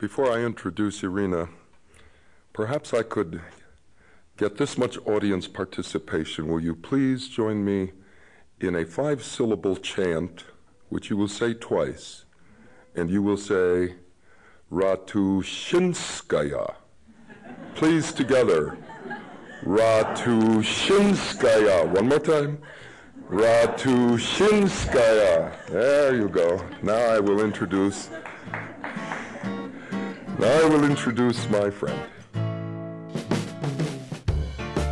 Before I introduce Irina, perhaps I could get this much audience participation. Will you please join me in a five syllable chant, which you will say twice? And you will say, Ratushinskaya. Please together. Ratushinskaya. One more time. Ratushinskaya. There you go. Now I will introduce. I will introduce my friend.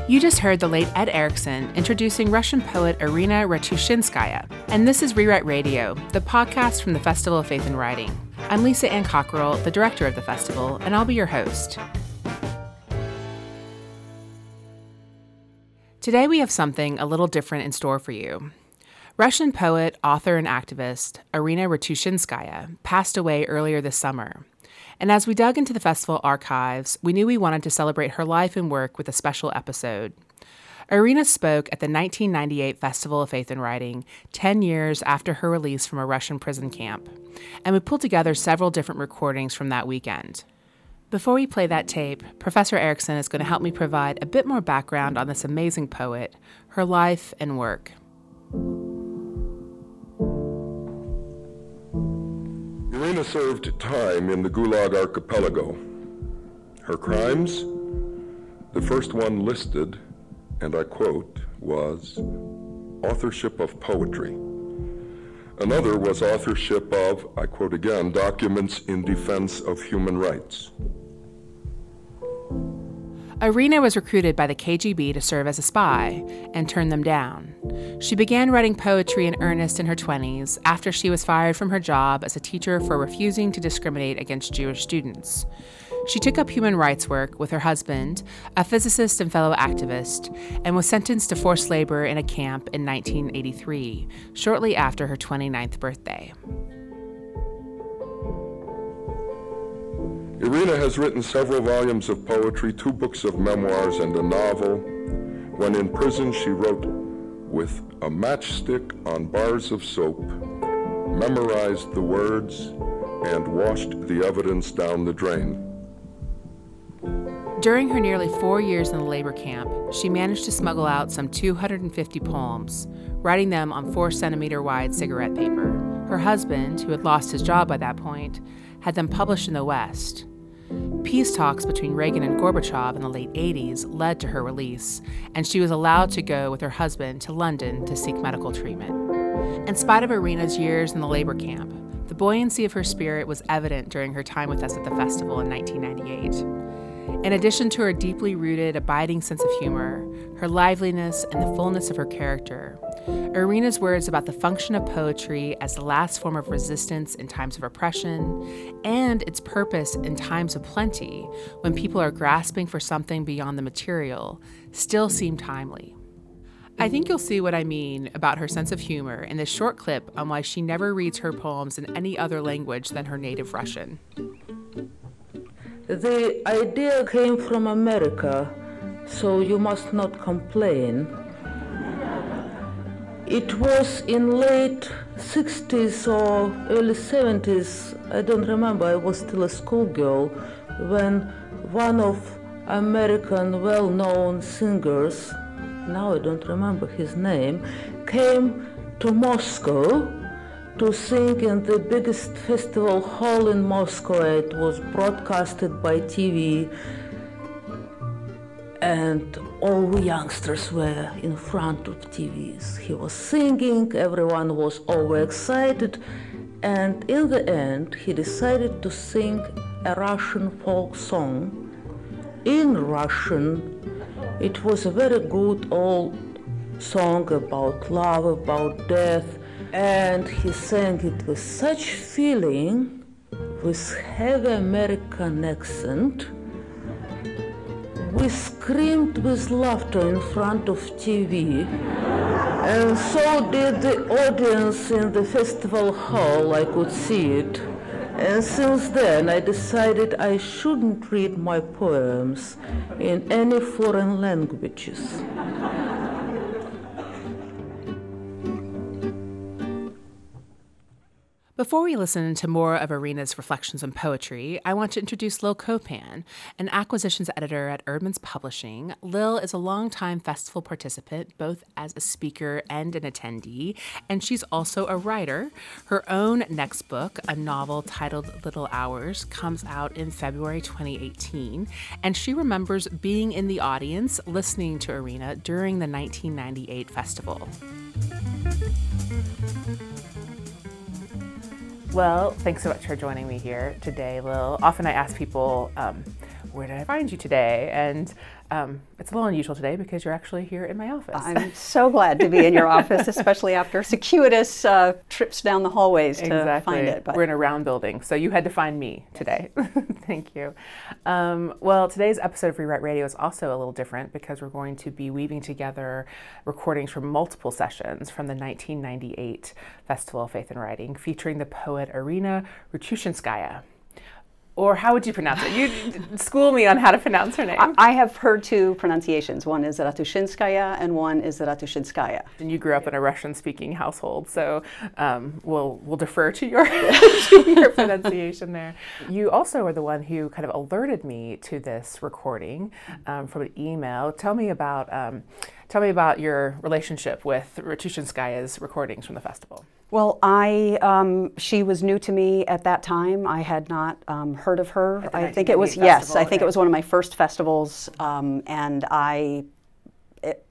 You just heard the late Ed Ericson introducing Russian poet Irina Ratushinskaya. And this is Rewrite Radio, the podcast from the Festival of Faith and Writing. I'm Lisa Ann Cockrel, the director of the festival, and I'll be your host. Today we have something a little different in store for you. Russian poet, author, and activist Irina Ratushinskaya passed away earlier this summer. And as we dug into the festival archives, we knew we wanted to celebrate her life and work with a special episode. Irina spoke at the 1998 Festival of Faith and Writing, 10 years after her release from a Russian prison camp, and we pulled together several different recordings from that weekend. Before we play that tape, Professor Ericson is going to help me provide a bit more background on this amazing poet, her life and work. Irina served time in the Gulag archipelago. Her crimes? The first one listed, and I quote, was authorship of poetry. Another was authorship of, I quote again, documents in defense of human rights. Irina was recruited by the KGB to serve as a spy and turned them down. She began writing poetry in earnest in her 20s after she was fired from her job as a teacher for refusing to discriminate against Jewish students. She took up human rights work with her husband, a physicist and fellow activist, and was sentenced to forced labor in a camp in 1983, shortly after her 29th birthday. Irina has written several volumes of poetry, two books of memoirs, and a novel. When in prison, she wrote with a matchstick on bars of soap, memorized the words, and washed the evidence down the drain. During her nearly four years in the labor camp, she managed to smuggle out some 250 poems, writing them on four centimeter wide cigarette paper. Her husband, who had lost his job by that point, had them published in the West. Peace talks between Reagan and Gorbachev in the late 80s led to her release, and she was allowed to go with her husband to London to seek medical treatment. In spite of Irina's years in the labor camp, the buoyancy of her spirit was evident during her time with us at the festival in 1998. In addition to her deeply rooted, abiding sense of humor, her liveliness, and the fullness of her character, Irina's words about the function of poetry as the last form of resistance in times of oppression and its purpose in times of plenty, when people are grasping for something beyond the material, still seem timely. I think you'll see what I mean about her sense of humor in this short clip on why she never reads her poems in any other language than her native Russian. The idea came from America, so you must not complain. It was in late 60s or early 70s, I don't remember, I was still a schoolgirl, when one of American well-known singers, now I don't remember his name, came to Moscow to sing in the biggest festival hall in Moscow. It was broadcasted by TV, and all the youngsters were in front of TVs. He was singing, everyone was overexcited, and in the end, he decided to sing a Russian folk song in Russian. It was a very good old song about love, about death, and he sang it with such feeling, with heavy American accent. We screamed with laughter in front of TV, and so did the audience in the festival hall. I could see it. And since then, I decided I shouldn't read my poems in any foreign languages. Before we listen to more of Irina's reflections on poetry, I want to introduce Lil Copan, an acquisitions editor at Eerdmans Publishing. Lil is a longtime festival participant, both as a speaker and an attendee, and she's also a writer. Her own next book, a novel titled Little Hours, comes out in February 2018, and she remembers being in the audience listening to Arena during the 1998 festival. Well, thanks so much for joining me here today, Lil. Often I ask people, um, where did I find you today? And um, it's a little unusual today because you're actually here in my office. I'm so glad to be in your office, especially after circuitous uh, trips down the hallways to exactly. find it. But. We're in a round building, so you had to find me today. Thank you. Um, well, today's episode of Rewrite Radio is also a little different because we're going to be weaving together recordings from multiple sessions from the 1998 Festival of Faith and Writing featuring the poet Irina Ratushinskaya or how would you pronounce it? You school me on how to pronounce her name. I, have heard two pronunciations. One is Ratushinskaya and one is Ratushinskaya. And you grew up in a Russian-speaking household, so um, we'll we'll defer to your, to your pronunciation there. You also are the one who kind of alerted me to this recording um, from an email. Tell me about um, tell me about your relationship with Ratushinskaya's recordings from the festival. Well, I um, she was new to me at that time. I had not um, heard of her. I think it was festival, yes. I think it was one of my first festivals, um, and I,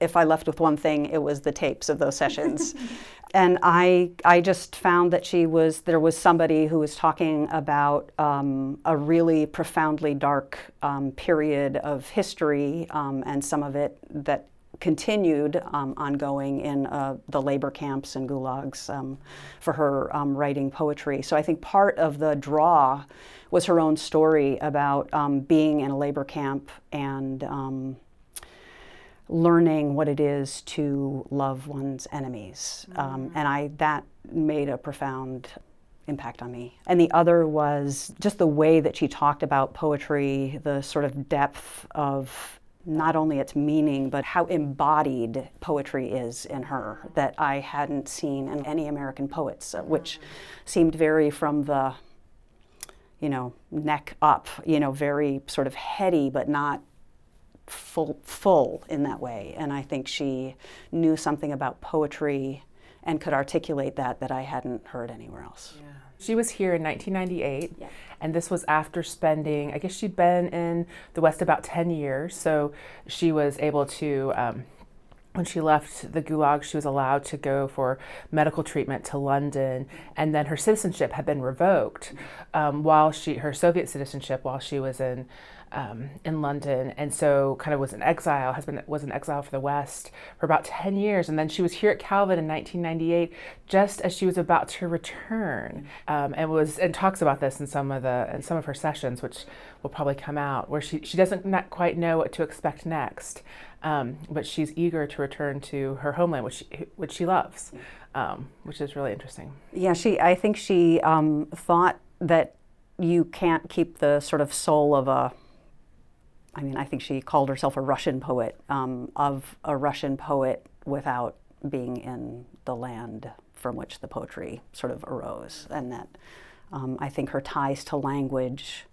if I left with one thing, it was the tapes of those sessions. and I, I just found that she was there was somebody who was talking about um, a really profoundly dark um, period of history, um, and some of it that continued um, ongoing in uh, the labor camps and gulags um, for her um, writing poetry. So I think part of the draw was her own story about um, being in a labor camp and um, learning what it is to love one's enemies. Mm. and I that made a profound impact on me. And the other was just the way that she talked about poetry, the sort of depth of not only its meaning, but how embodied poetry is in her that I hadn't seen in any American poets, uh, which seemed very from the, you know, neck up, you know, very sort of heady, but not full, full in that way. And I think she knew something about poetry and could articulate that that I hadn't heard anywhere else. Yeah. She was here in 1998, yeah. And this was after spending, I guess she'd been in the West about 10 years, so she was able to. Um, when she left the gulag, she was allowed to go for medical treatment to London, and then her citizenship had been revoked um, while she her Soviet citizenship while she was in um, in London, and so kind of was in exile, has been was in exile for the West for about ten years, and then she was here at Calvin in 1998, just as she was about to return, um, and was and talks about this in some of the in some of her sessions, which will probably come out, where she she doesn't not quite know what to expect next, um, but she's eager to return to her homeland, which she, which she loves, um, which is really interesting. Yeah, she I think she um, thought that you can't keep the sort of soul of a I mean, I think she called herself a Russian poet, um, of a Russian poet without being in the land from which the poetry sort of arose. And that um, I think her ties to language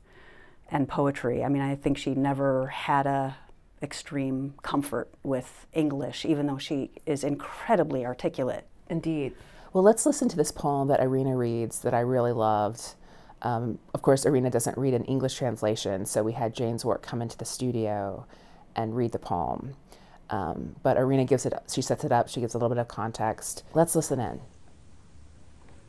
and poetry, I mean, I think she never had a extreme comfort with English, even though she is incredibly articulate. Indeed. Well, let's listen to this poem that Irina reads that I really loved. Um, of course, Irina doesn't read an English translation, so we had Jane Zwart come into the studio and read the poem. Um, but Irina gives it, she sets it up, she gives a little bit of context. Let's listen in.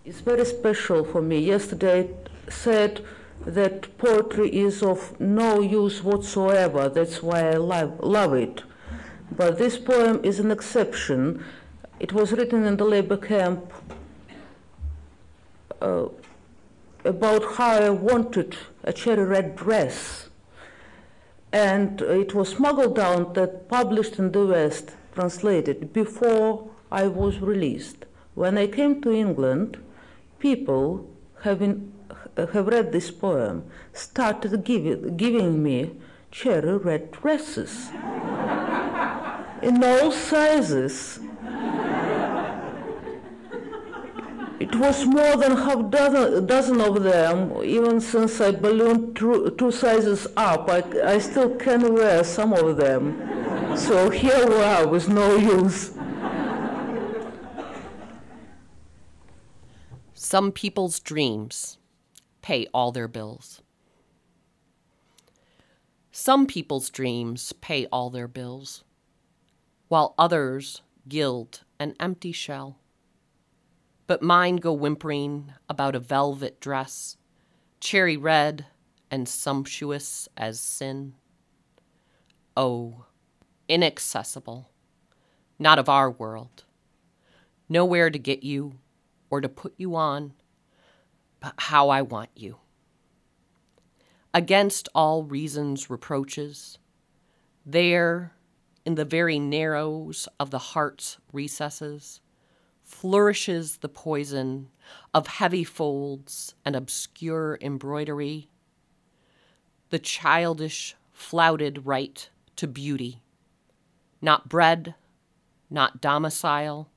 It's very special for me. Yesterday said that poetry is of no use whatsoever. That's why I love, love it. But this poem is an exception. It was written in the labor camp uh, about how I wanted a cherry red dress. And it was smuggled down that published in the West, translated, before I was released. When I came to England, people having have read this poem started giving, giving me cherry red dresses in all sizes It was more than half dozen, dozen of them. Even since I ballooned two, two sizes up, I, I still can wear some of them. So here we are with no use. Some people's dreams pay all their bills. Some people's dreams pay all their bills, while others gild an empty shell but mine go whimpering about a velvet dress, cherry red and sumptuous as sin. Oh, inaccessible, not of our world, nowhere to get you or to put you on, but how I want you. Against all reason's reproaches, there, in the very narrows of the heart's recesses, flourishes the poison of heavy folds and obscure embroidery, the childish, flouted right to beauty, not bread, not domicile,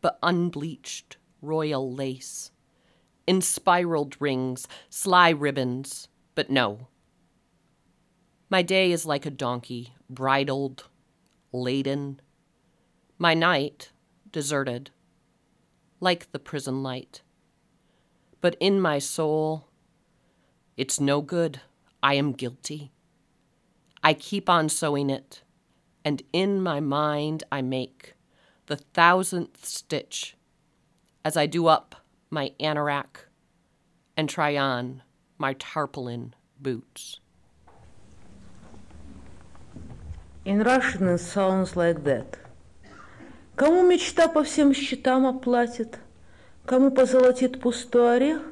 but unbleached royal lace, in spiraled rings, sly ribbons, but no. My day is like a donkey, bridled, laden, my night deserted like the prison light. But in my soul, it's no good. I am guilty. I keep on sewing it, and in my mind I make the thousandth stitch as I do up my anorak and try on my tarpaulin boots. In Russian, it sounds like that. Кому мечта по всем счетам оплатит, Кому позолотит пустой орех,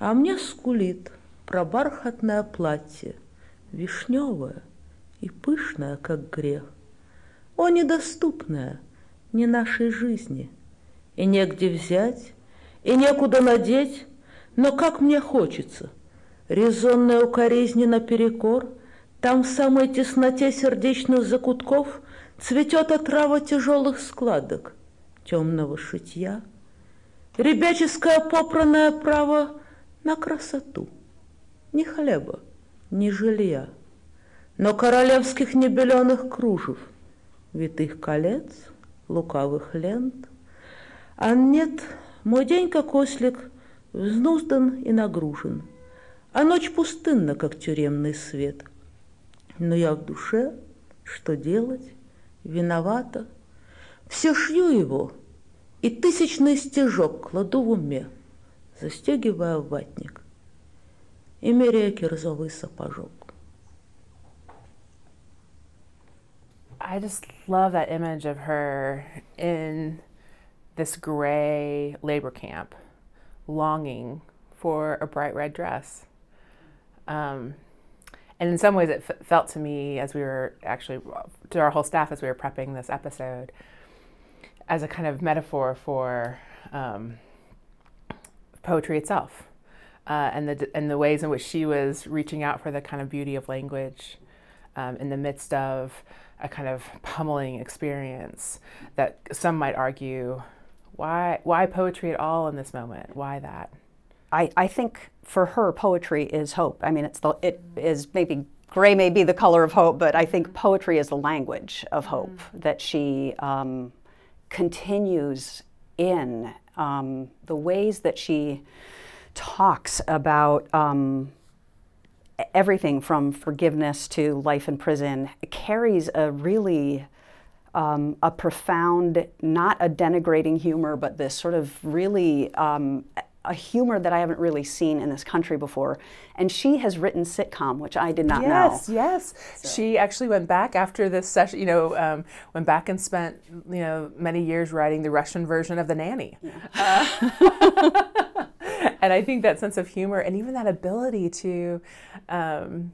А мне скулит про бархатное платье, Вишневое и пышное, как грех. О, недоступное не нашей жизни, И негде взять, и некуда надеть, Но как мне хочется, резонная укоризни наперекор, Там в самой тесноте сердечных закутков — Цветет отрава тяжелых складок, темного шитья, Ребяческое попранное право на красоту. Ни хлеба, ни жилья, Но королевских небеленых кружев, Витых колец, лукавых лент. А нет, мой день, как ослик, Взнуздан и нагружен, А ночь пустынна, как тюремный свет. Но я в душе, что делать? виновата. Все шью его, и тысячный стежок кладу в уме, застегивая ватник и меряя кирзовый сапожок. I just love that image of her in this gray labor camp, longing for a bright red dress. Um, and in some ways it f- felt to me as we were actually to our whole staff as we were prepping this episode as a kind of metaphor for um, poetry itself uh, and the and the ways in which she was reaching out for the kind of beauty of language um, in the midst of a kind of pummeling experience that some might argue why why poetry at all in this moment why that I, I think for her, poetry is hope. I mean, it's the, it is maybe gray may be the color of hope, but I think poetry is the language of hope mm. that she um, continues in. Um, the ways that she talks about um, everything from forgiveness to life in prison carries a really um, a profound, not a denigrating humor, but this sort of really um, a humor that I haven't really seen in this country before. And she has written sitcom, which I did not yes, know. Yes, yes. So. She actually went back after this session, you know, um, went back and spent, you know, many years writing the Russian version of The Nanny. Yeah. Uh, and I think that sense of humor and even that ability to, um,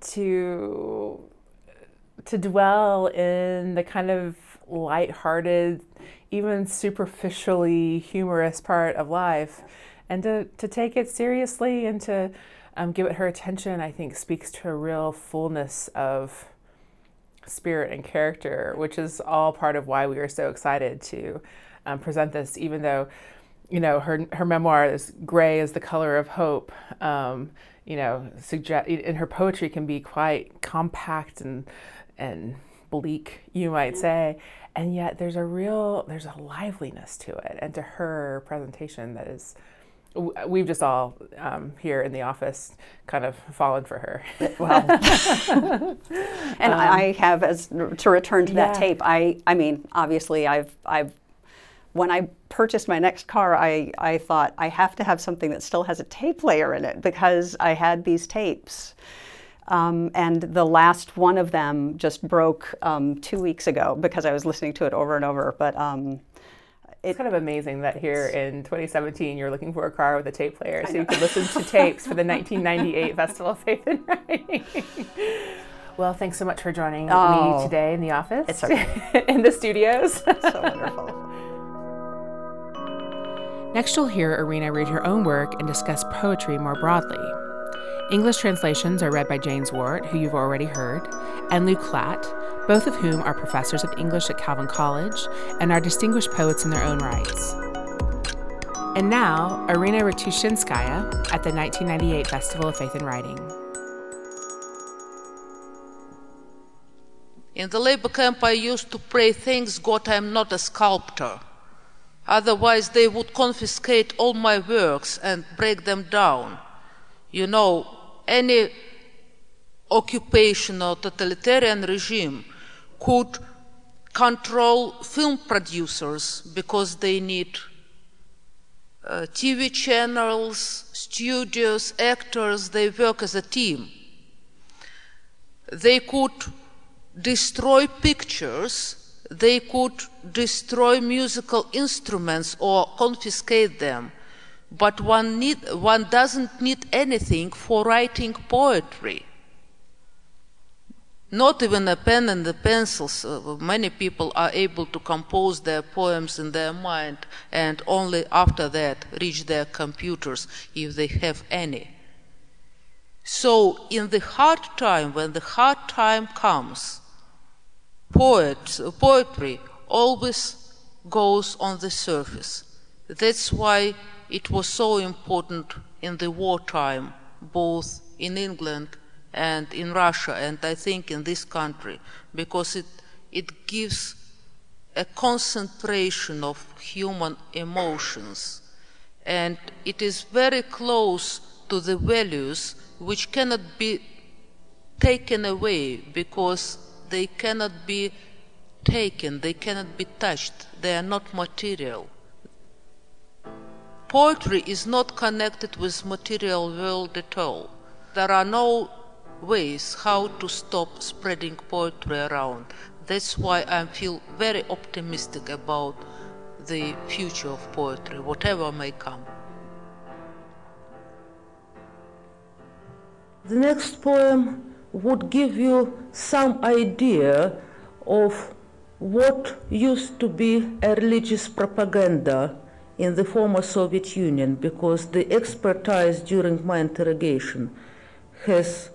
to, to dwell in the kind of light-hearted even superficially humorous part of life. And to, to take it seriously and to um, give it her attention, I think speaks to a real fullness of spirit and character, which is all part of why we are so excited to um, present this, even though you know, her her memoir is gray as the color of hope. Um, you know, suggest in her poetry can be quite compact and and bleak, you might say, and yet there's a real there's a liveliness to it, and to her presentation that is. We've just all um, here in the office kind of fallen for her. Well, and um, I have, as to return to yeah. that tape. I, I mean, obviously, I've, I've when I purchased my next car, I, I thought I have to have something that still has a tape player in it because I had these tapes. Um, and the last one of them just broke um, two weeks ago because I was listening to it over and over. But um, it's kind of amazing that here in 2017 you're looking for a car with a tape player so you can listen to tapes for the 1998 Festival of Faith and Writing. well, thanks so much for joining oh, me today in the office, it's okay. in the studios. so wonderful. Next, you'll hear Irina read her own work and discuss poetry more broadly. English translations are read by Jane Zwart, who you've already heard, and Lou Klatt, both of whom are professors of English at Calvin College and are distinguished poets in their own rights. And now, Irina Ratushinskaya at the 1998 Festival of Faith and Writing. In the labor camp, I used to pray, Thanks God I'm not a sculptor. Otherwise, they would confiscate all my works and break them down. You know, any occupation or totalitarian regime could control film producers because they need uh, TV channels, studios, actors, they work as a team. They could destroy pictures they could destroy musical instruments or confiscate them. But one, need, one doesn't need anything for writing poetry. Not even a pen and the pencils. Uh, many people are able to compose their poems in their mind and only after that reach their computers if they have any. So, in the hard time, when the hard time comes, poet, poetry always goes on the surface. That's why it was so important in the wartime, both in England and in Russia, and I think in this country, because it, it gives a concentration of human emotions. And it is very close to the values which cannot be taken away because they cannot be taken, they cannot be touched, they are not material. Poetry is not connected with material world at all. There are no ways how to stop spreading poetry around. That's why I feel very optimistic about the future of poetry, whatever may come. The next poem would give you some idea of what used to be a religious propaganda in the former Soviet Union because the expertise during my interrogation has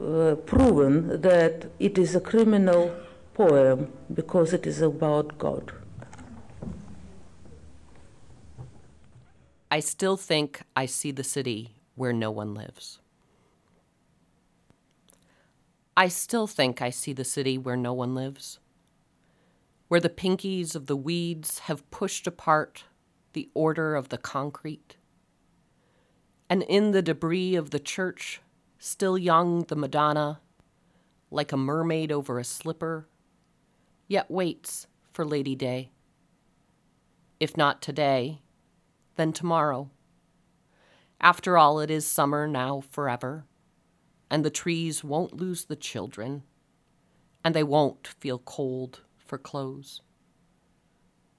uh, proven that it is a criminal poem because it is about God. I still think I see the city where no one lives. I still think I see the city where no one lives, where the pinkies of the weeds have pushed apart the order of the concrete. And in the debris of the church, still young, the Madonna, like a mermaid over a slipper, yet waits for Lady Day. If not today, then tomorrow. After all, it is summer now forever and the trees won't lose the children, and they won't feel cold for clothes.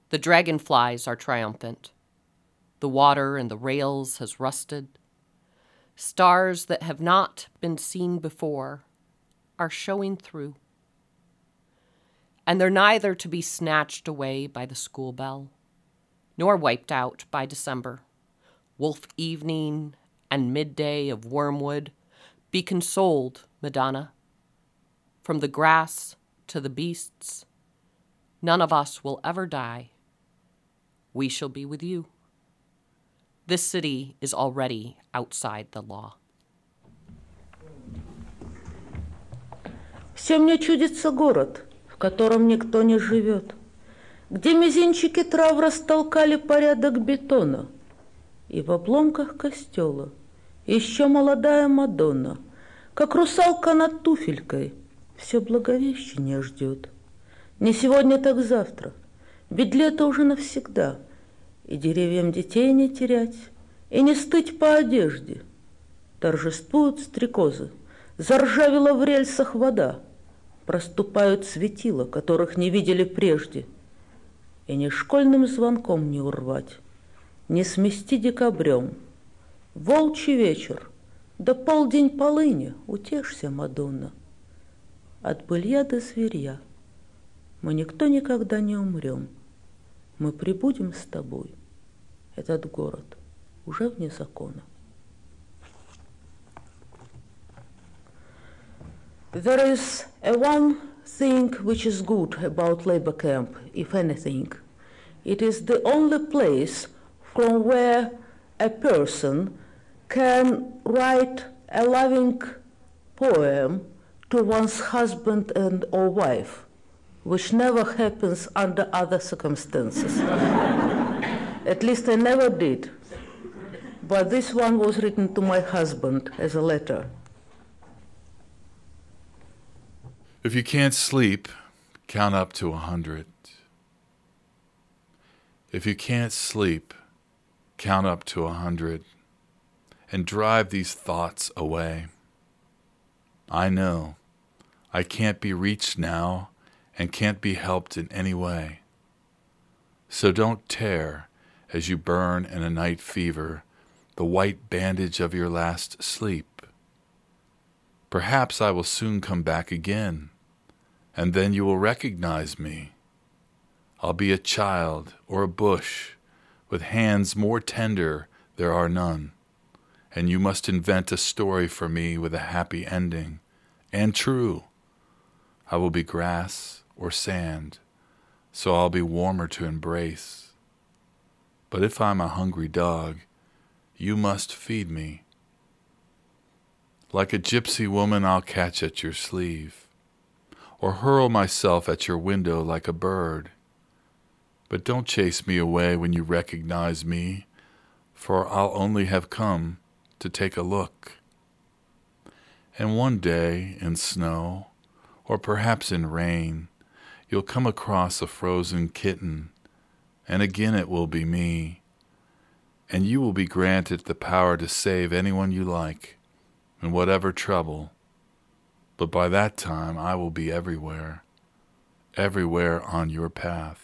The dragonflies are triumphant. The water in the rails has rusted. Stars that have not been seen before are showing through. And they're neither to be snatched away by the school bell, nor wiped out by December. Wolf evening and midday of wormwood be consoled, Madonna. From the grass to the beasts, none of us will ever die. we shall be with you. This city is already outside the law. Все мне чудится город, в котором никто не живет, где мизинчики трав растолкали порядок бетона, и в обломках костела еще молодая Мадонна, как русалка над туфелькой, все благовещение ждет. Не сегодня, так завтра, ведь лето уже навсегда, и деревьям детей не терять, и не стыть по одежде. Торжествуют стрекозы, заржавела в рельсах вода — проступают светила, которых не видели прежде. И ни школьным звонком не урвать, не смести декабрем. Волчий вечер, да полдень полыни, утешься, Мадонна. От былья до зверья мы никто никогда не умрем. Мы прибудем с тобой. Этот город уже вне закона. There is a one thing which is good about labor camp, if anything. It is the only place from where a person can write a loving poem to one's husband and or wife, which never happens under other circumstances. At least I never did. But this one was written to my husband as a letter. If you can't sleep, count up to a hundred. If you can't sleep, count up to a hundred and drive these thoughts away. I know I can't be reached now and can't be helped in any way. So don't tear as you burn in a night fever the white bandage of your last sleep. Perhaps I will soon come back again and then you will recognize me. I'll be a child or a bush, with hands more tender there are none, and you must invent a story for me with a happy ending, and true. I will be grass or sand, so I'll be warmer to embrace. But if I'm a hungry dog, you must feed me. Like a gypsy woman, I'll catch at your sleeve or hurl myself at your window like a bird. But don't chase me away when you recognize me, for I'll only have come to take a look. And one day, in snow, or perhaps in rain, you'll come across a frozen kitten, and again it will be me, and you will be granted the power to save anyone you like, in whatever trouble but by that time I will be everywhere, everywhere on your path.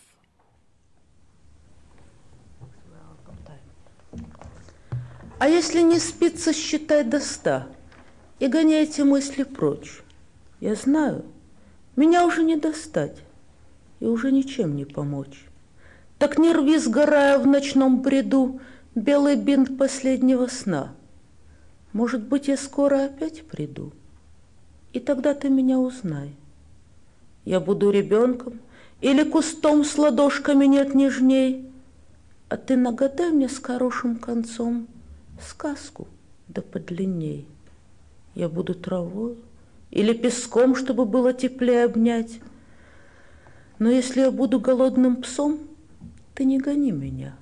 А если не спится, считай до ста и гоняйте мысли прочь. Я знаю, меня уже не достать И уже ничем не помочь. Так не рви, сгорая в ночном бреду, белый бинт последнего сна. Может быть, я скоро опять приду и тогда ты меня узнай. Я буду ребенком или кустом с ладошками нет нежней, а ты нагадай мне с хорошим концом сказку да подлинней. Я буду травой или песком, чтобы было теплее обнять. Но если я буду голодным псом, ты не гони меня.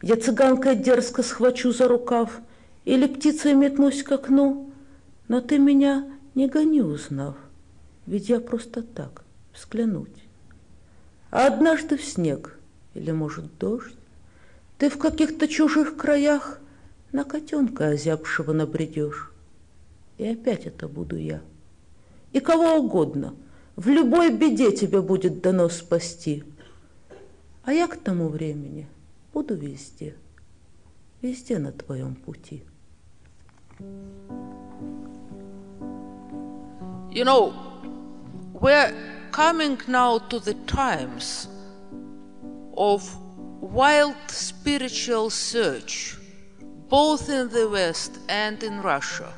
Я цыганкой дерзко схвачу за рукав или птицей метнусь к окну, но ты меня не гони, узнав, ведь я просто так, взглянуть. А однажды в снег, или, может, дождь, ты в каких-то чужих краях на котенка озябшего набредешь. И опять это буду я. И кого угодно, в любой беде тебе будет дано спасти. А я к тому времени буду везде, везде на твоем пути. You know, we're coming now to the times of wild spiritual search, both in the West and in Russia.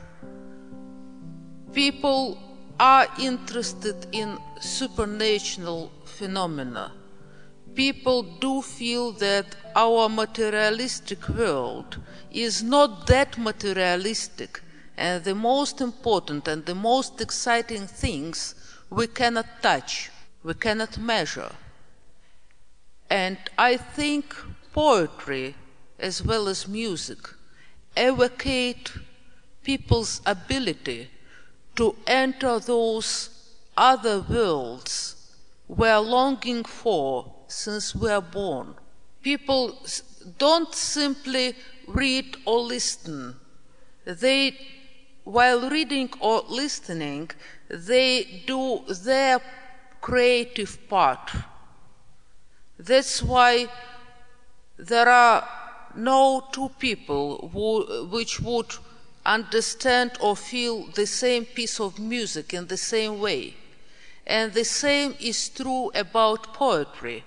People are interested in supernatural phenomena. people do feel that our materialistic world is not that materialistic, and the most important and the most exciting things we cannot touch, we cannot measure. And I think poetry, as well as music, evocate people's ability to enter those other worlds we're longing for since we are born. People don't simply read or listen. They, while reading or listening, they do their creative part. That's why there are no two people who, which would understand or feel the same piece of music in the same way. And the same is true about poetry.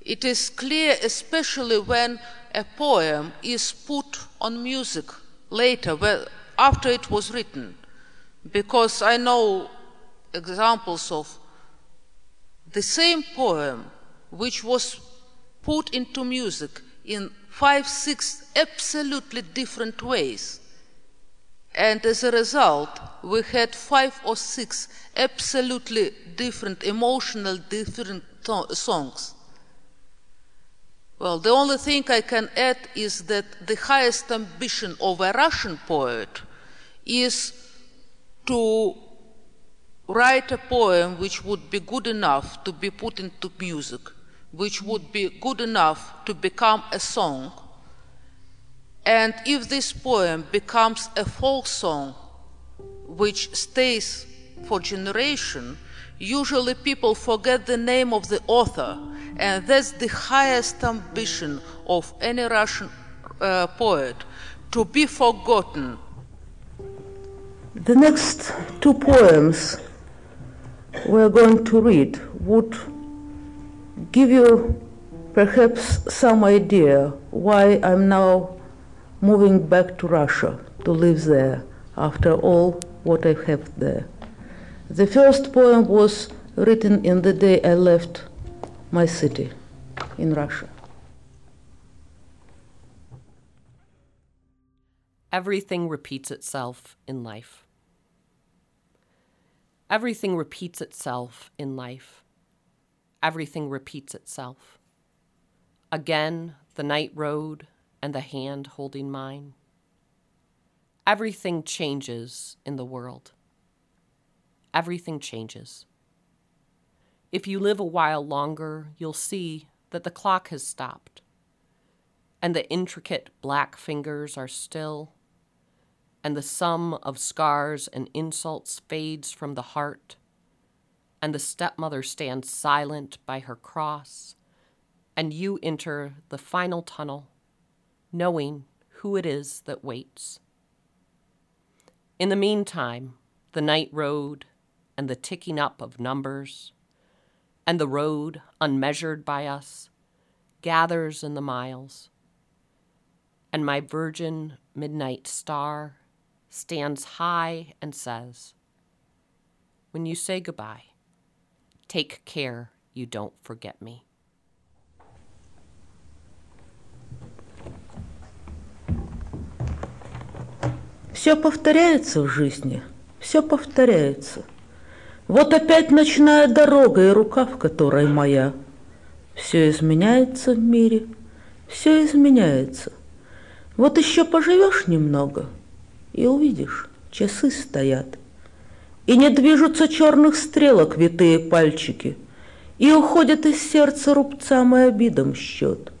It is clear, especially when a poem is put on music later, well, after it was written, because I know examples of the same poem which was put into music in five, six absolutely different ways. And as a result, we had five or six absolutely different, emotional, different songs. Well, the only thing I can add is that the highest ambition of a Russian poet is to write a poem which would be good enough to be put into music, which would be good enough to become a song. And if this poem becomes a folk song which stays for generation, usually people forget the name of the author, and that's the highest ambition of any Russian uh, poet to be forgotten. The next two poems we're going to read would give you perhaps some idea why I'm now moving back to Russia to live there after all what I have there. The first poem was written in the day I left my city in Russia. Everything repeats itself in life. Everything repeats itself in life. Everything repeats itself. Again, the night road and the hand holding mine. Everything changes in the world. Everything changes. If you live a while longer, you'll see that the clock has stopped, and the intricate black fingers are still, and the sum of scars and insults fades from the heart, and the stepmother stands silent by her cross, and you enter the final tunnel, knowing who it is that waits. In the meantime, the night road and the ticking up of numbers, and the road, unmeasured by us, gathers in the miles. And my virgin midnight star stands high and says, When you say goodbye, take care you don't forget me. Все повторяется в жизни, все повторяется. Вот опять ночная дорога и рука, в которой моя. Все изменяется в мире, все изменяется. Вот еще поживешь немного, и увидишь, часы стоят. И не движутся черных стрелок витые пальчики, И уходит из сердца рубцам и обидам счет.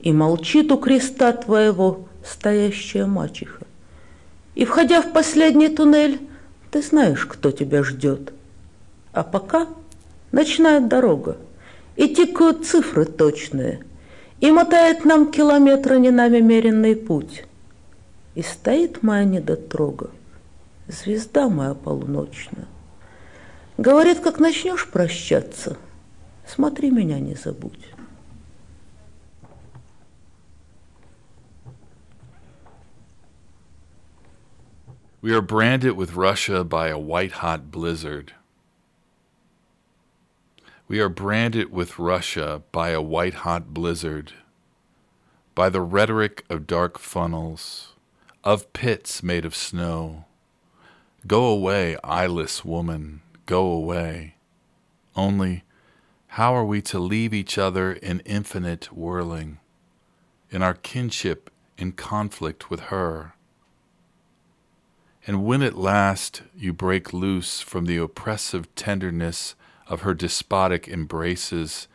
И молчит у креста твоего стоящая мачеха. И, входя в последний туннель, ты знаешь, кто тебя ждет. А пока ночная дорога, и тикают цифры точные, и мотает нам километры не нами меренный путь. И стоит моя недотрога, звезда моя полуночная. Говорит, как начнешь прощаться, смотри меня не забудь. We are branded with Russia by a white hot blizzard. We are branded with Russia by a white hot blizzard, by the rhetoric of dark funnels, of pits made of snow. Go away, eyeless woman, go away. Only, how are we to leave each other in infinite whirling, in our kinship in conflict with her? And when at last you break loose from the oppressive tenderness of her despotic embraces,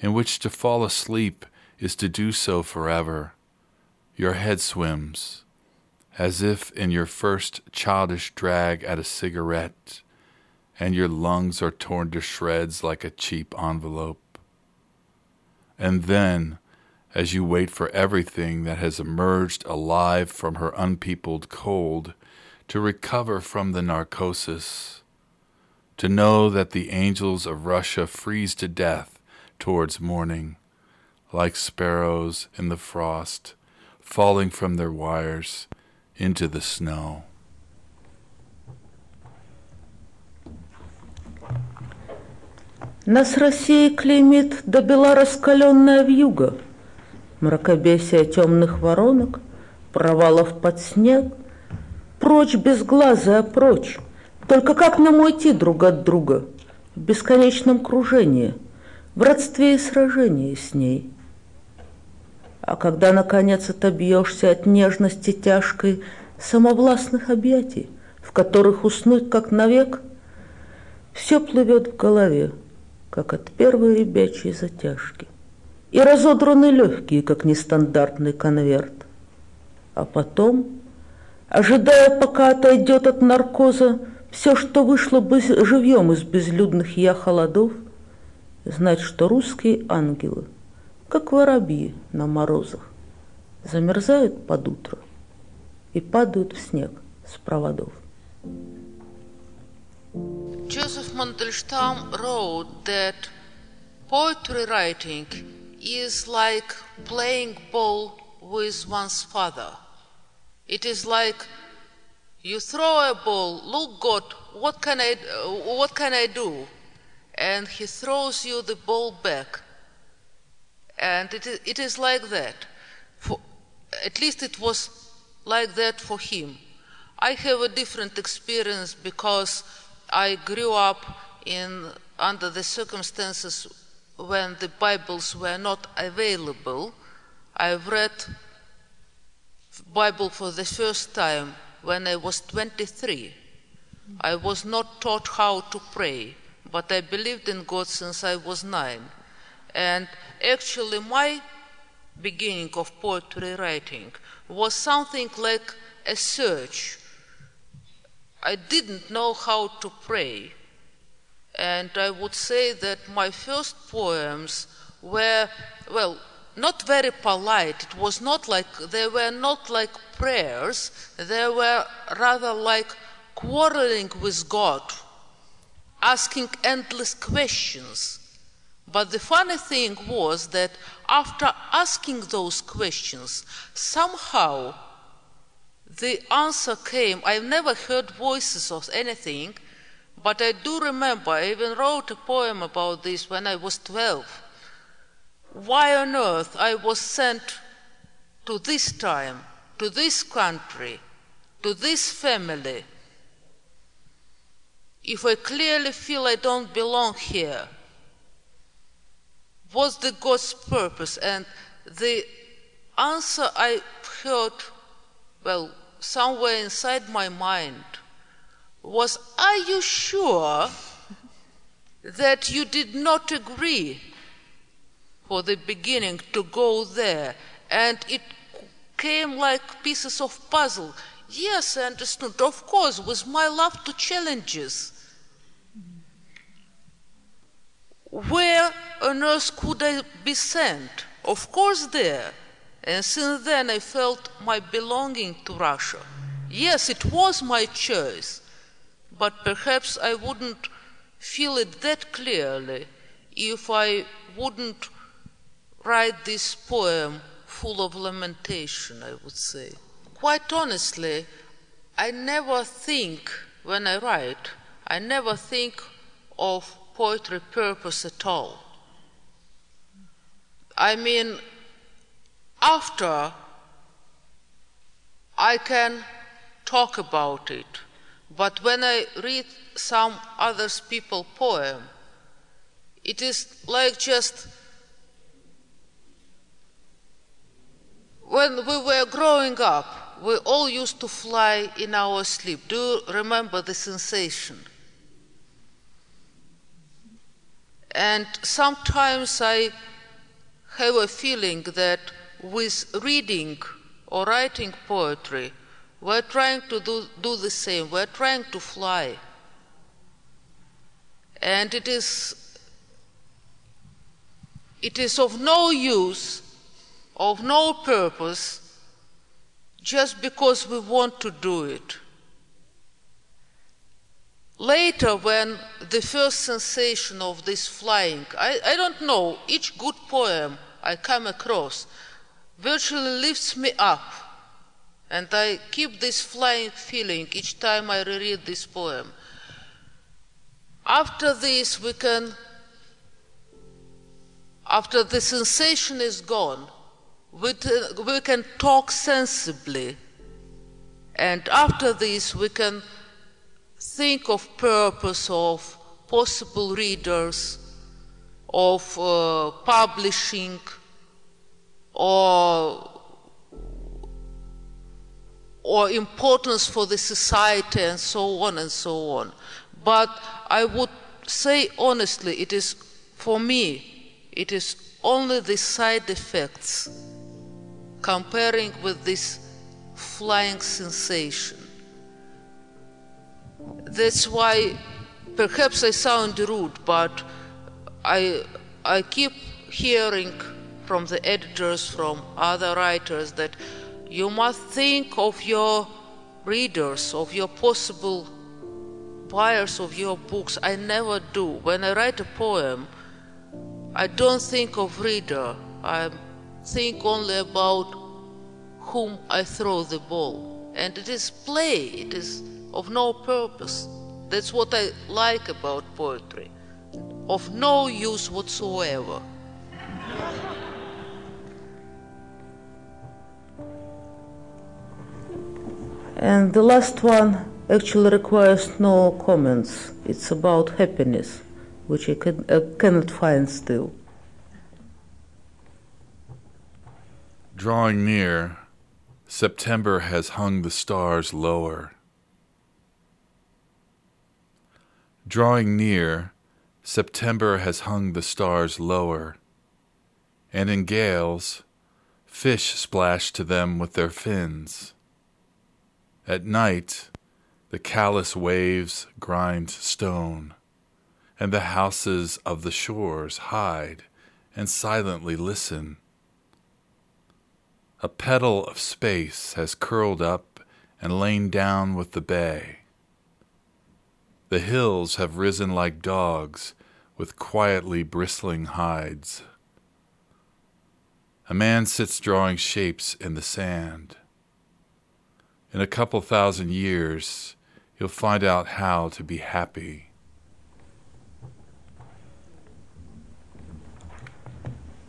in which to fall asleep is to do so forever, your head swims, as if in your first childish drag at a cigarette, and your lungs are torn to shreds like a cheap envelope. And then, as you wait for everything that has emerged alive from her unpeopled cold, to recover from the narcosis, to know that the angels of Russia freeze to death towards morning, like sparrows in the frost, falling from their wires into the snow. Нас Россия клеймит до бела раскаленная вьюга, Мракобесие темных воронок, провалов под снег, Прочь безглазая, прочь, Только как нам уйти друг от друга В бесконечном кружении, В родстве и сражении с ней? А когда, наконец, отобьешься от нежности тяжкой Самовластных объятий, В которых уснуть, как навек, Все плывет в голове, как от первой ребячей затяжки, И разодраны легкие, как нестандартный конверт. А потом ожидая, пока отойдет от наркоза все, что вышло бы живьем из безлюдных я холодов, знать, что русские ангелы, как воробьи на морозах, замерзают под утро и падают в снег с проводов. Joseph Mandelstam wrote that poetry writing is like playing ball with one's father. It is like you throw a ball, look God, what can I, uh, what can I do? And he throws you the ball back. And it is, it is like that. For, at least it was like that for him. I have a different experience because I grew up in under the circumstances when the Bibles were not available. I've read Bible for the first time when I was 23. I was not taught how to pray, but I believed in God since I was nine. And actually, my beginning of poetry writing was something like a search. I didn't know how to pray. And I would say that my first poems were, well, not very polite. It was not like, they were not like prayers, they were rather like quarreling with God, asking endless questions. But the funny thing was that after asking those questions, somehow the answer came. I've never heard voices or anything, but I do remember, I even wrote a poem about this when I was 12 why on earth I was sent to this time, to this country, to this family, if I clearly feel I don't belong here? What's the God's purpose? And the answer I heard, well, somewhere inside my mind was, Are you sure that you did not agree for the beginning to go there. And it came like pieces of puzzle. Yes, I understood. Of course, with my love to challenges. Where on earth could I be sent? Of course, there. And since then, I felt my belonging to Russia. Yes, it was my choice, but perhaps I wouldn't feel it that clearly if I wouldn't write this poem full of lamentation, I would say. Quite honestly, I never think, when I write, I never think of poetry purpose at all. I mean, after I can talk about it, but when I read some other people's poem, it is like just when we were growing up, we all used to fly in our sleep. Do you remember the sensation? And sometimes I have a feeling that with reading or writing poetry, we're trying to do, do the same. We're trying to fly. And it is, it is of no use, of no purpose, just because we want to do it. Later, when the first sensation of this flying, I, I don't know, each good poem I come across virtually lifts me up. And I keep this flying feeling each time I reread this poem. After this, we can, after the sensation is gone, we, t- we can talk sensibly. And after this, we can think of purpose of possible readers, of uh, publishing, or or importance for the society and so on and so on. But I would say honestly, it is for me, it is only the side effects comparing with this flying sensation. That's why perhaps I sound rude, but I, I keep hearing from the editors, from other writers, that you must think of your readers, of your possible buyers of your books. I never do. When I write a poem, I don't think of reader. I think only about whom I throw the ball. And it is play, it is of no purpose. That's what I like about poetry. Of no use whatsoever. And the last one actually requires no comments. It's about happiness, which I, can, I cannot find still. Drawing near, September has hung the stars lower. Drawing near, September has hung the stars lower, and in gales, fish splash to them with their fins. At night, the callous waves grind stone, and the houses of the shores hide and silently listen. A petal of space has curled up and lain down with the bay. The hills have risen like dogs with quietly bristling hides. A man sits drawing shapes in the sand. In a couple thousand years, you'll find out how to be happy.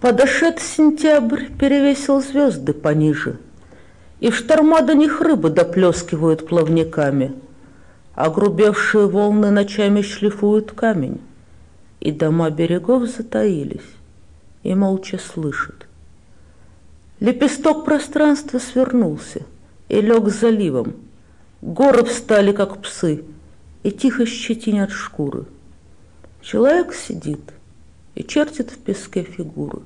Подошед сентябрь, перевесил звезды пониже, И в шторма до них рыбы доплескивают плавниками, Огрубевшие волны ночами шлифуют камень, И дома берегов затаились, и молча слышат. Лепесток пространства свернулся и лег заливом. Горы встали, как псы, и тихо щетинят шкуры. Человек сидит и чертит в песке фигуры.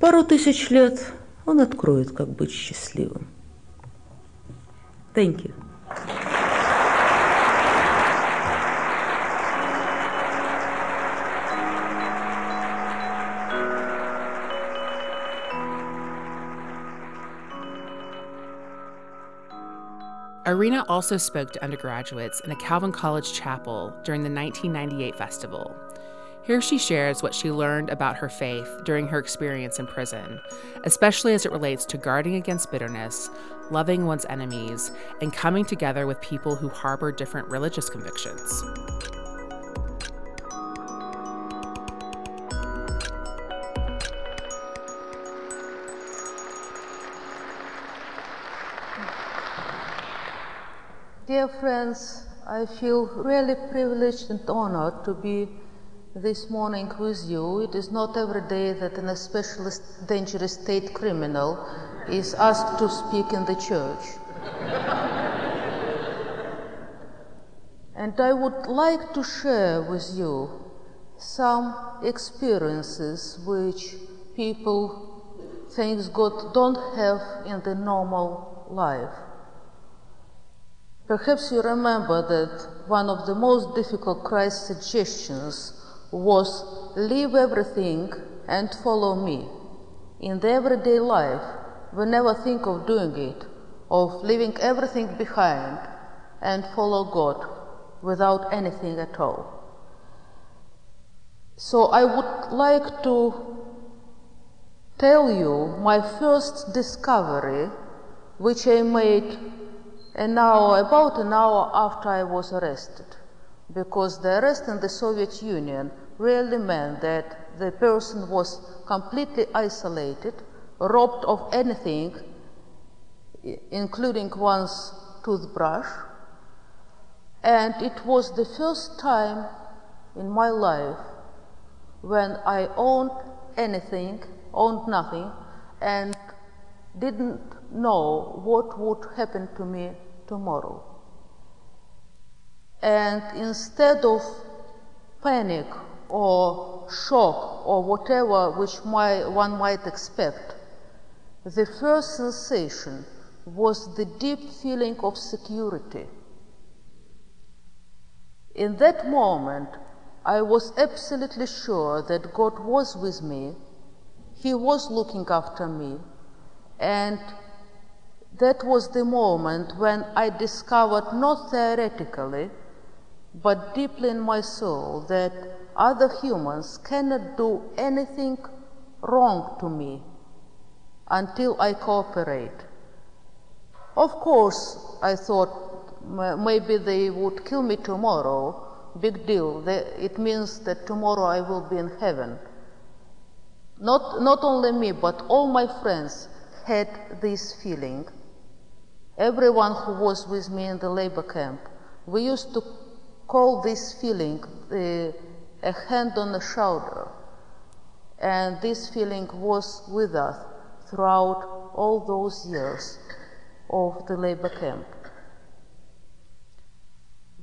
пару тысяч лет он откроет, как быть счастливым. Thank you. Irina also spoke to undergraduates in a Calvin College chapel during the 1998 festival here she shares what she learned about her faith during her experience in prison, especially as it relates to guarding against bitterness, loving one's enemies, and coming together with people who harbor different religious convictions. Dear friends, I feel really privileged and honored to be this morning with you. It is not every day that an especially dangerous state criminal is asked to speak in the church. and I would like to share with you some experiences which people, thanks God, don't have in the normal life. Perhaps you remember that one of the most difficult Christ suggestions was leave everything and follow me. In the everyday life, we never think of doing it, of leaving everything behind and follow God without anything at all. So I would like to tell you my first discovery, which I made an hour, about an hour after I was arrested, because the arrest in the Soviet Union really meant that the person was completely isolated, robbed of anything, including one's toothbrush, and it was the first time in my life when I owned anything, owned nothing, and didn't know what would happen to me tomorrow. And instead of panic or shock or whatever which my, one might expect, the first sensation was the deep feeling of security. In that moment, I was absolutely sure that God was with me, He was looking after me, and that was the moment when I discovered, not theoretically, but deeply in my soul, that other humans cannot do anything wrong to me until I cooperate. Of course, I thought maybe they would kill me tomorrow, big deal. It means that tomorrow I will be in heaven. Not, not only me, but all my friends had this feeling. Everyone who was with me in the labor camp, we used to call this feeling uh, a hand on the shoulder. And this feeling was with us throughout all those years of the labor camp.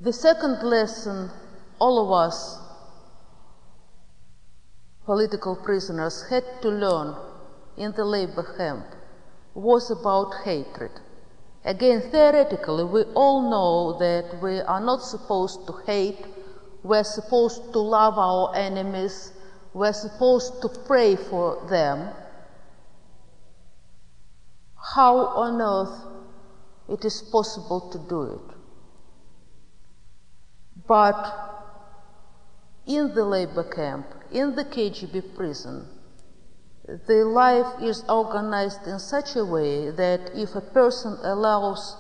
The second lesson all of us, political prisoners, had to learn in the labor camp was about hatred. Again, theoretically, we all know that we are not supposed to hate, we're supposed to love our enemies, we're supposed to pray for them. How on earth it is possible to do it? But in the labor camp, in the KGB prison, the life is organized in such a way that if a person allows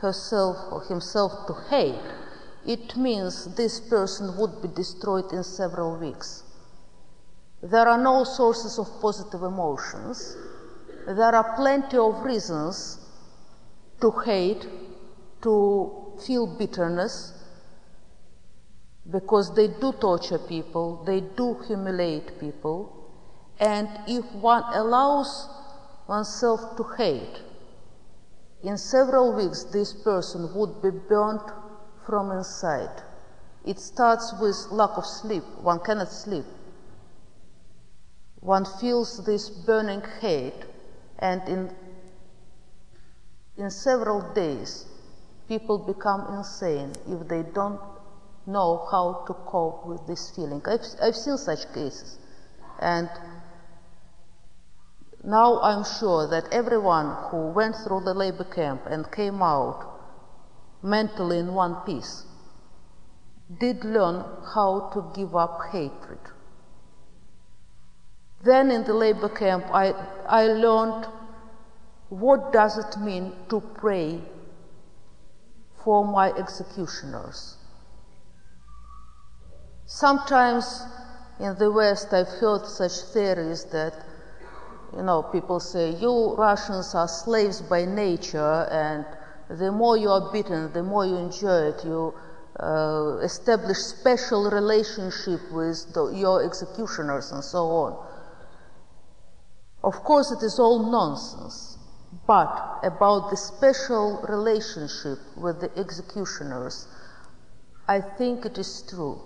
herself or himself to hate, it means this person would be destroyed in several weeks. There are no sources of positive emotions. There are plenty of reasons to hate, to feel bitterness, because they do torture people, they do humiliate people, and if one allows oneself to hate, in several weeks this person would be burnt from inside. It starts with lack of sleep, one cannot sleep. One feels this burning hate, and in, in several days, people become insane if they don't know how to cope with this feeling. I've, I've seen such cases. And now I'm sure that everyone who went through the labor camp and came out mentally in one piece did learn how to give up hatred. Then in the labor camp, I, I learned what does it mean to pray for my executioners. Sometimes in the West, I've heard such theories that, you know, people say, you Russians are slaves by nature and the more you are beaten, the more you enjoy it. You uh, establish special relationship with the, your executioners and so on. Of course, it is all nonsense, but about the special relationship with the executioners, I think it is true.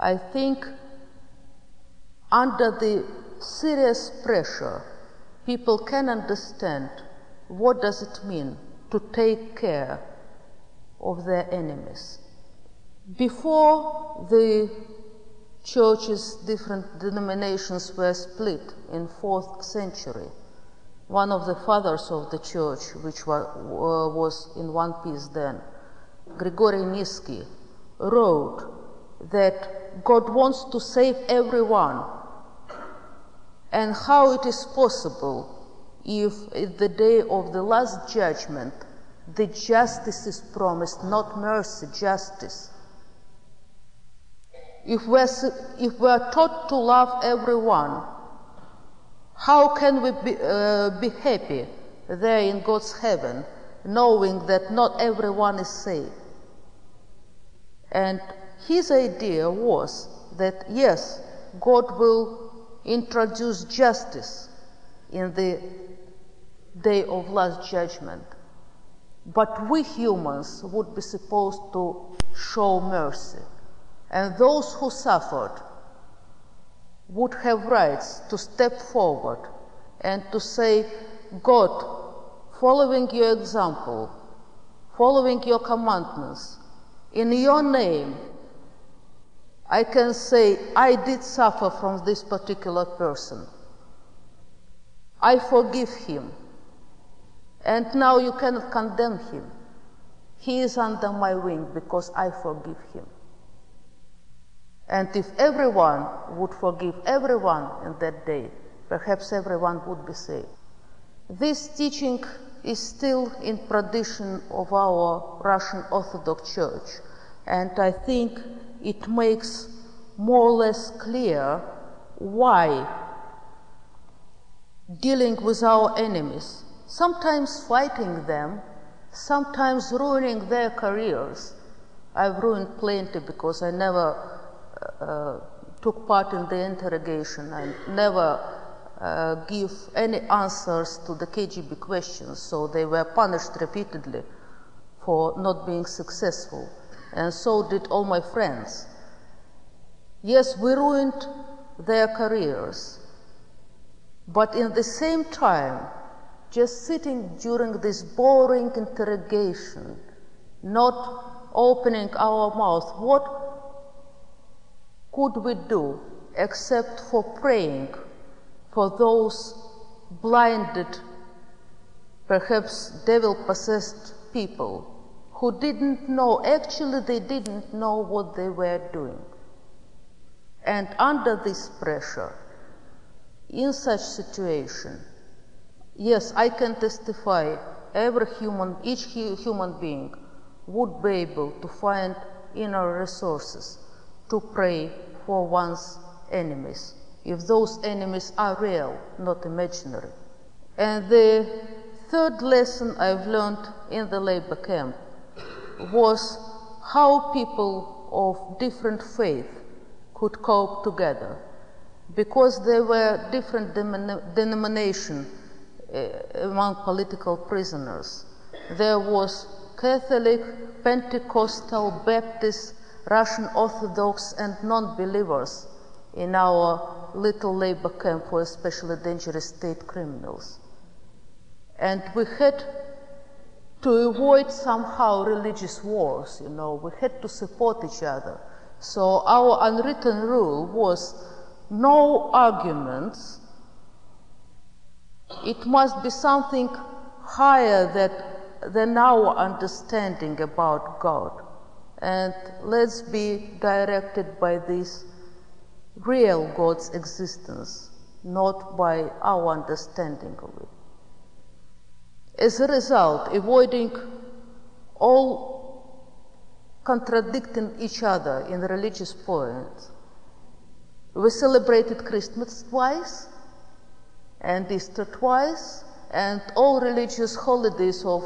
I think under the serious pressure, people can understand what does it mean to take care of their enemies. Before the churches, different denominations were split in fourth century. One of the fathers of the church, which was in one piece then, Grigory Nissky, wrote that God wants to save everyone and how it is possible if at the day of the last judgment the justice is promised, not mercy, justice. If we're, if we're taught to love everyone, how can we be, uh, be happy there in God's heaven, knowing that not everyone is saved? And his idea was that yes, God will introduce justice in the day of last judgment. But we humans would be supposed to show mercy. And those who suffered would have rights to step forward and to say, God, following your example, following your commandments, in your name, I can say, I did suffer from this particular person. I forgive him. And now you cannot condemn him. He is under my wing because I forgive him. And if everyone would forgive everyone in that day, perhaps everyone would be saved. This teaching is still in tradition of our Russian Orthodox Church, and I think it makes more or less clear why dealing with our enemies, sometimes fighting them, sometimes ruining their careers. I've ruined plenty because I never uh, took part in the interrogation. I never uh, give any answers to the KGB questions, so they were punished repeatedly for not being successful. And so did all my friends. Yes, we ruined their careers, but in the same time, just sitting during this boring interrogation, not opening our mouth, what could we do except for praying for those blinded, perhaps devil possessed people who didn't know, actually, they didn't know what they were doing. And under this pressure, in such situation, yes, I can testify every human, each human being would be able to find inner resources to pray for one's enemies, if those enemies are real, not imaginary. And the third lesson I've learned in the labor camp was how people of different faith could cope together because there were different denominations uh, among political prisoners. There was Catholic, Pentecostal, Baptist, Russian Orthodox, and non believers in our little labor camp for especially dangerous state criminals. And we had to avoid somehow religious wars, you know, we had to support each other. So our unwritten rule was no arguments. It must be something higher that, than our understanding about God. And let's be directed by this real God's existence, not by our understanding of it. As a result, avoiding all contradicting each other in religious points, we celebrated Christmas twice and Easter twice and all religious holidays of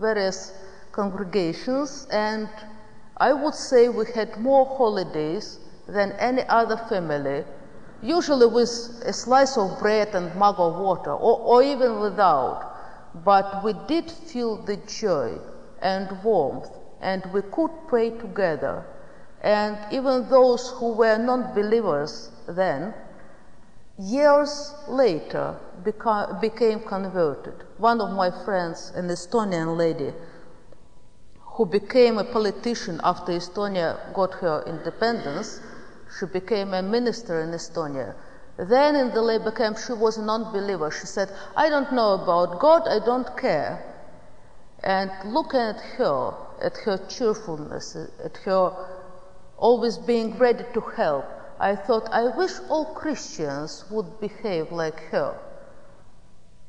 various congregations, and I would say we had more holidays than any other family, usually with a slice of bread and mug of water, or, or even without. But we did feel the joy and warmth, and we could pray together. And even those who were non believers then, years later beca- became converted. One of my friends, an Estonian lady, who became a politician after Estonia got her independence, she became a minister in Estonia. Then in the labor camp, she was a non believer. She said, I don't know about God, I don't care. And looking at her, at her cheerfulness, at her always being ready to help, I thought, I wish all Christians would behave like her.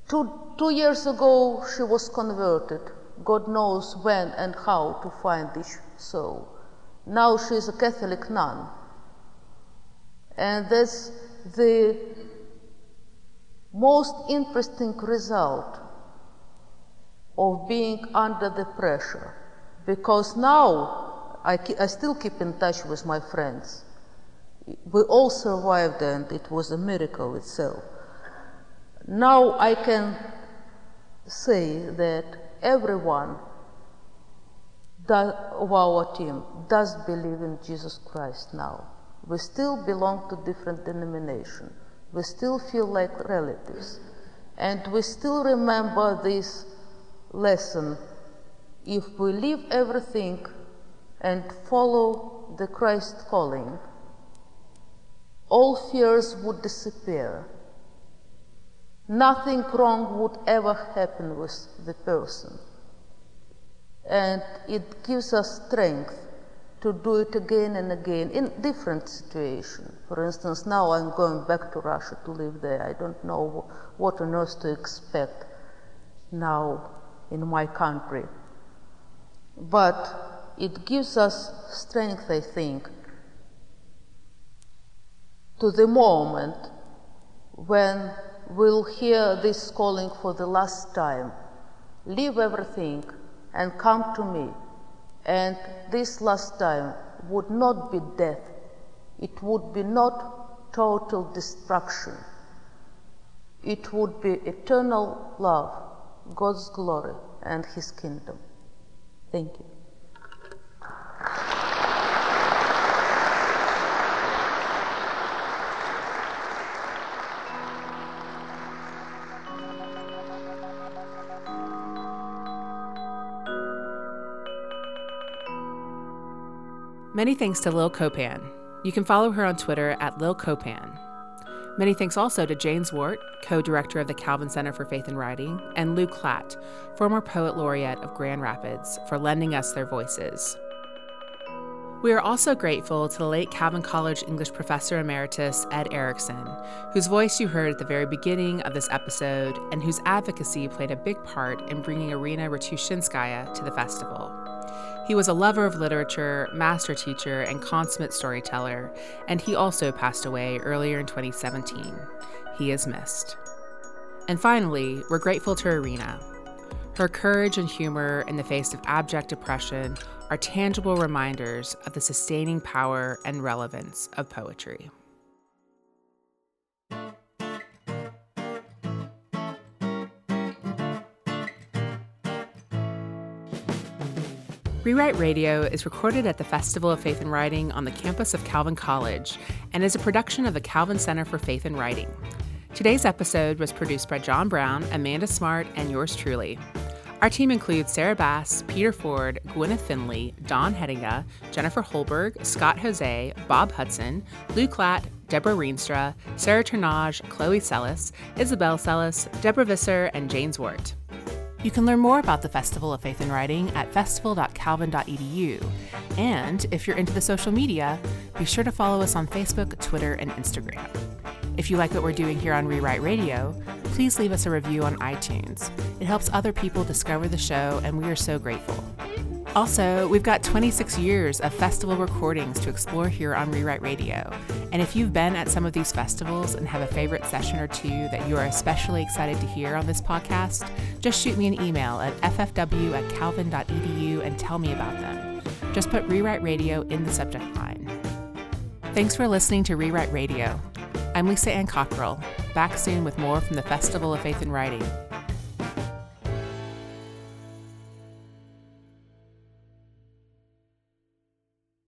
Two, two years ago, she was converted. God knows when and how to find each soul. Now she is a Catholic nun. And that's the most interesting result of being under the pressure. Because now I, I still keep in touch with my friends. We all survived, and it was a miracle itself. Now I can say that everyone of our team does believe in Jesus Christ now. We still belong to different denominations. We still feel like relatives. And we still remember this lesson. If we leave everything and follow the Christ calling, all fears would disappear. Nothing wrong would ever happen with the person. And it gives us strength to do it again and again in different situations. For instance, now I'm going back to Russia to live there. I don't know what on earth to expect now in my country. But it gives us strength, I think, to the moment when we'll hear this calling for the last time. Leave everything and come to me. And this last time would not be death, it would be not total destruction. It would be eternal love, God's glory, and His kingdom. Thank you. Many thanks to Lil Copan. You can follow her on Twitter at Lil Copan. Many thanks also to Jane Zwart, co director of the Calvin Center for Faith and Writing, and Lou Klatt, former poet laureate of Grand Rapids, for lending us their voices. We are also grateful to the late Calvin College English professor emeritus Ed Ericson, whose voice you heard at the very beginning of this episode and whose advocacy played a big part in bringing Irina Ratushinskaya to the festival. He was a lover of literature, master teacher, and consummate storyteller, and he also passed away earlier in 2017. He is missed. And finally, we're grateful to Irina. Her courage and humor in the face of abject oppression are tangible reminders of the sustaining power and relevance of poetry. Rewrite Radio is recorded at the Festival of Faith and Writing on the campus of Calvin College and is a production of the Calvin Center for Faith and Writing. Today's episode was produced by John Brown, Amanda Smart, and yours truly. Our team includes Sarah Bass, Peter Ford, Gwyneth Finley, Don Hedinga, Jennifer Holberg, Scott Jose, Bob Hudson, Lou Klatt, Deborah Rienstra, Sarah Turnage, Chloe Sellis, Isabel Sellis, Deborah Visser, and Jane Zwart. You can learn more about the Festival of Faith and Writing at festival.calvin.edu. And if you're into the social media, be sure to follow us on Facebook, Twitter, and Instagram. If you like what we're doing here on Rewrite Radio, please leave us a review on iTunes. It helps other people discover the show, and we are so grateful. Also, we've got 26 years of festival recordings to explore here on Rewrite Radio. And if you've been at some of these festivals and have a favorite session or two that you are especially excited to hear on this podcast, just shoot me an email at ffw at calvin.edu and tell me about them. Just put Rewrite Radio in the subject line. Thanks for listening to Rewrite Radio. I'm Lisa Ann Cockrel, back soon with more from the Festival of Faith and Writing.